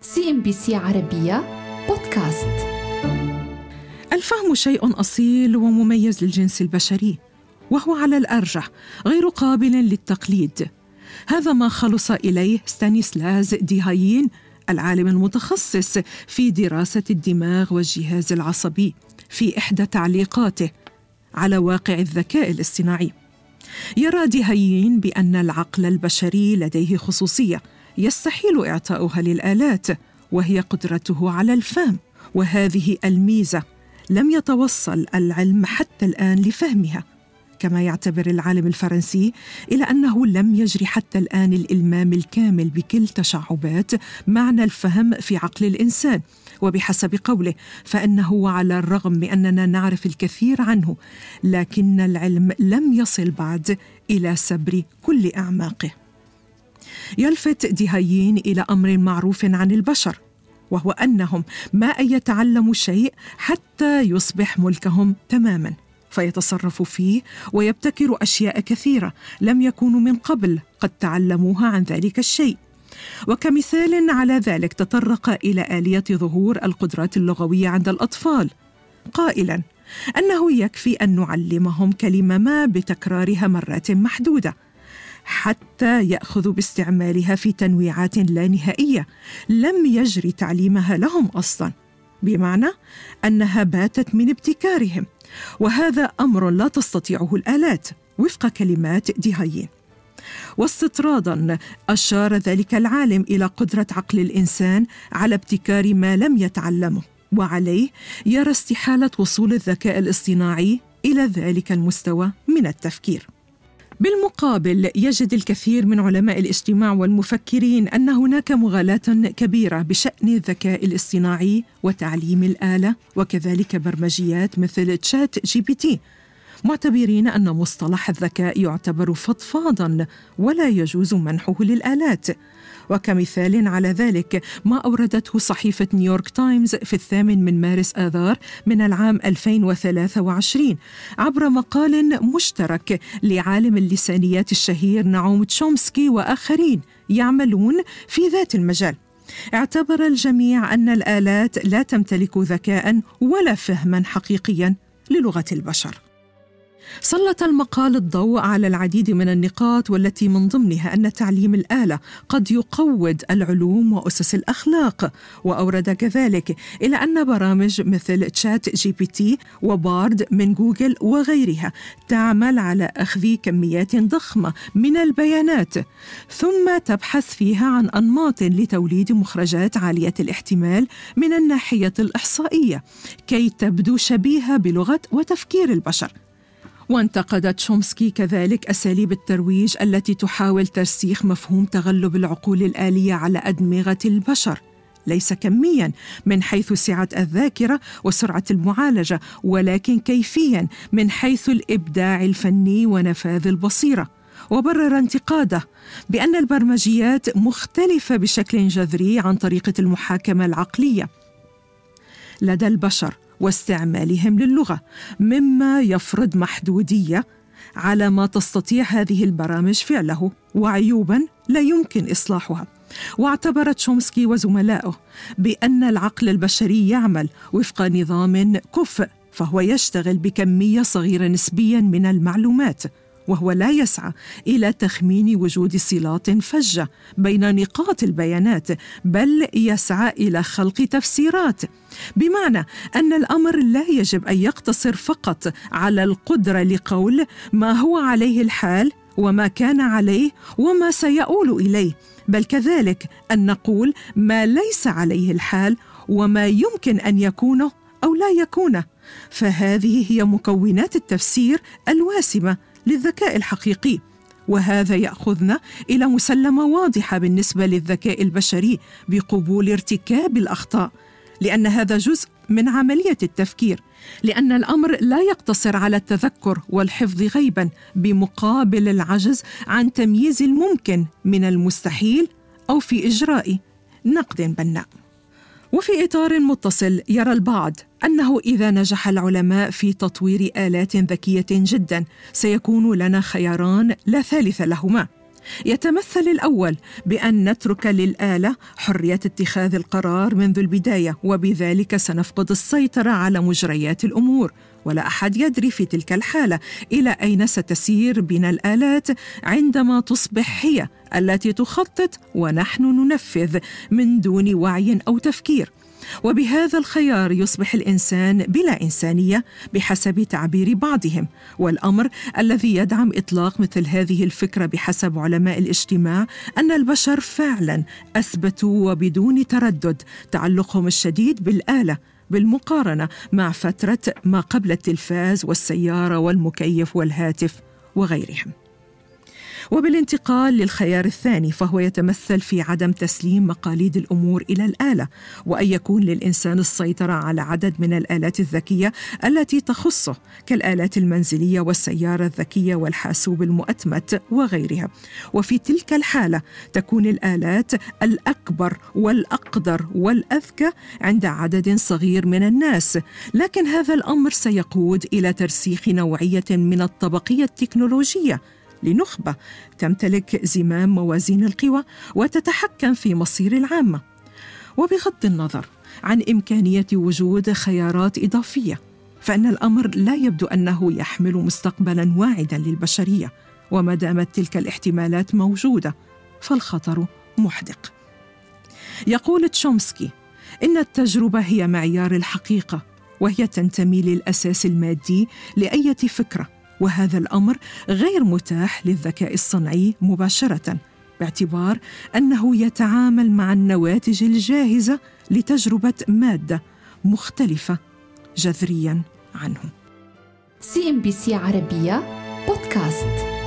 CNBC عربية بودكاست. الفهم شيء أصيل ومميز للجنس البشري وهو على الأرجح غير قابل للتقليد. هذا ما خلص إليه ستانيسلاز ديهايين العالم المتخصص في دراسة الدماغ والجهاز العصبي في إحدى تعليقاته على واقع الذكاء الاصطناعي. يرى ديهايين بأن العقل البشري لديه خصوصية يستحيل إعطاؤها للآلات وهي قدرته على الفهم وهذه الميزة. لم يتوصل العلم حتى الآن لفهمها. كما يعتبر العالم الفرنسي إلى أنه لم يجري حتى الآن الإلمام الكامل بكل تشعبات معنى الفهم في عقل الإنسان. وبحسب قوله فإنه على الرغم من أننا نعرف الكثير عنه لكن العلم لم يصل بعد إلى سبر كل أعماقه. يلفت ديهايين إلى أمر معروف عن البشر وهو أنهم ما أن يتعلموا شيء حتى يصبح ملكهم تماما فيتصرفوا فيه ويبتكروا أشياء كثيرة لم يكونوا من قبل قد تعلموها عن ذلك الشيء. وكمثال على ذلك تطرق إلى آلية ظهور القدرات اللغوية عند الأطفال. قائلا أنه يكفي أن نعلمهم كلمة ما بتكرارها مرات محدودة حتى ياخذوا باستعمالها في تنويعات لا نهائية. لم يجري تعليمها لهم أصلا بمعنى أنها باتت من ابتكارهم. وهذا أمر لا تستطيعه الآلات. وفق كلمات ديهايين. واستطرادا أشار ذلك العالم إلى قدرة عقل الإنسان على ابتكار ما لم يتعلمه. وعليه يرى استحالة وصول الذكاء الاصطناعي إلى ذلك المستوى من التفكير. بالمقابل يجد الكثير من علماء الاجتماع والمفكرين أن هناك مغالاة كبيرة بشأن الذكاء الاصطناعي وتعليم الآلة وكذلك برمجيات مثل ChatGPT. معتبرين أن مصطلح الذكاء يعتبر فضفاضا ولا يجوز منحه للآلات. وكمثال على ذلك ما أوردته صحيفة نيويورك تايمز في الثامن من مارس آذار من العام 2023 عبر مقال مشترك لعالم اللسانيات الشهير نعوم تشومسكي وآخرين يعملون في ذات المجال. اعتبر الجميع أن الآلات لا تمتلك ذكاء ولا فهما حقيقيا للغة البشر. سلط المقال الضوء على العديد من النقاط والتي من ضمنها أن تعليم الآلة قد يقوض العلوم وأسس الأخلاق. وأورد كذلك إلى أن برامج مثل ChatGPT و Bard من جوجل وغيرها تعمل على أخذ كميات ضخمة من البيانات. ثم تبحث فيها عن أنماط لتوليد مخرجات عالية الاحتمال من الناحية الإحصائية كي تبدو شبيهة بلغة وتفكير البشر. وانتقد تشومسكي كذلك أساليب الترويج التي تحاول ترسيخ مفهوم تغلب العقول الآلية على أدمغة البشر. ليس كميا من حيث سعة الذاكرة وسرعة المعالجة ولكن كيفيا من حيث الإبداع الفني ونفاذ البصيرة. وبرر انتقاده بأن البرمجيات مختلفة بشكل جذري عن طريقة المحاكمة العقلية. لدى البشر واستعمالهم للغة مما يفرض محدودية على ما تستطيع هذه البرامج فعله وعيوبا لا يمكن إصلاحها. واعتبر تشومسكي وزملائه بأن العقل البشري يعمل وفق نظام كفء فهو يشتغل بكمية صغيرة نسبيا من المعلومات. وهو لا يسعى إلى تخمين وجود صلات فجة بين نقاط البيانات بل يسعى إلى خلق تفسيرات. بمعنى أن الأمر لا يجب أن يقتصر فقط على القدرة لقول ما هو عليه الحال وما كان عليه وما سيؤول إليه بل كذلك أن نقول ما ليس عليه الحال وما يمكن أن يكونه أو لا يكونه فهذه هي مكونات التفسير الواسمة للذكاء الحقيقي وهذا يأخذنا إلى مسلمة واضحة بالنسبة للذكاء البشري بقبول ارتكاب الأخطاء لأن هذا جزء من عملية التفكير لأن الأمر لا يقتصر على التذكر والحفظ غيبا بمقابل العجز عن تمييز الممكن من المستحيل أو في إجراء نقد بناء. وفي إطار متصل يرى البعض أنه إذا نجح العلماء في تطوير آلات ذكية جدا سيكون لنا خياران لا ثالث لهما. يتمثل الأول بأن نترك للآلة حرية اتخاذ القرار منذ البداية وبذلك سنفقد السيطرة على مجريات الأمور. ولا أحد يدري في تلك الحالة. إلى أين ستسير بنا الآلات عندما تصبح هي التي تخطط ونحن ننفذ من دون وعي أو تفكير؟ وبهذا الخيار يصبح الإنسان بلا إنسانية بحسب تعبير بعضهم والأمر الذي يدعم إطلاق مثل هذه الفكرة بحسب علماء الاجتماع أن البشر فعلا أثبتوا وبدون تردد تعلقهم الشديد بالآلة بالمقارنة مع فترة ما قبل التلفاز والسيارة والمكيف والهاتف وغيرهم. وبالانتقال للخيار الثاني فهو يتمثل في عدم تسليم مقاليد الأمور إلى الآلة وأن يكون للإنسان السيطرة على عدد من الآلات الذكية التي تخصه كالآلات المنزلية والسيارة الذكية والحاسوب المؤتمت وغيرها. وفي تلك الحالة تكون الآلات الأكبر والأقدر والأذكى عند عدد صغير من الناس لكن هذا الأمر سيقود إلى ترسيخ نوعية من الطبقية التكنولوجية. لنخبة تمتلك زمام موازين القوى وتتحكم في مصير العامة. وبغض النظر عن إمكانية وجود خيارات إضافية فإن الأمر لا يبدو أنه يحمل مستقبلا واعدا للبشرية وما دامت تلك الاحتمالات موجودة فالخطر محدق. يقول تشومسكي إن التجربة هي معيار الحقيقة وهي تنتمي للأساس المادي لايه فكرة. وهذا الأمر غير متاح للذكاء الصنعي مباشرة باعتبار أنه يتعامل مع النواتج الجاهزة لتجربة مادة مختلفة جذريا عنه. CNBC عربية بودكاست.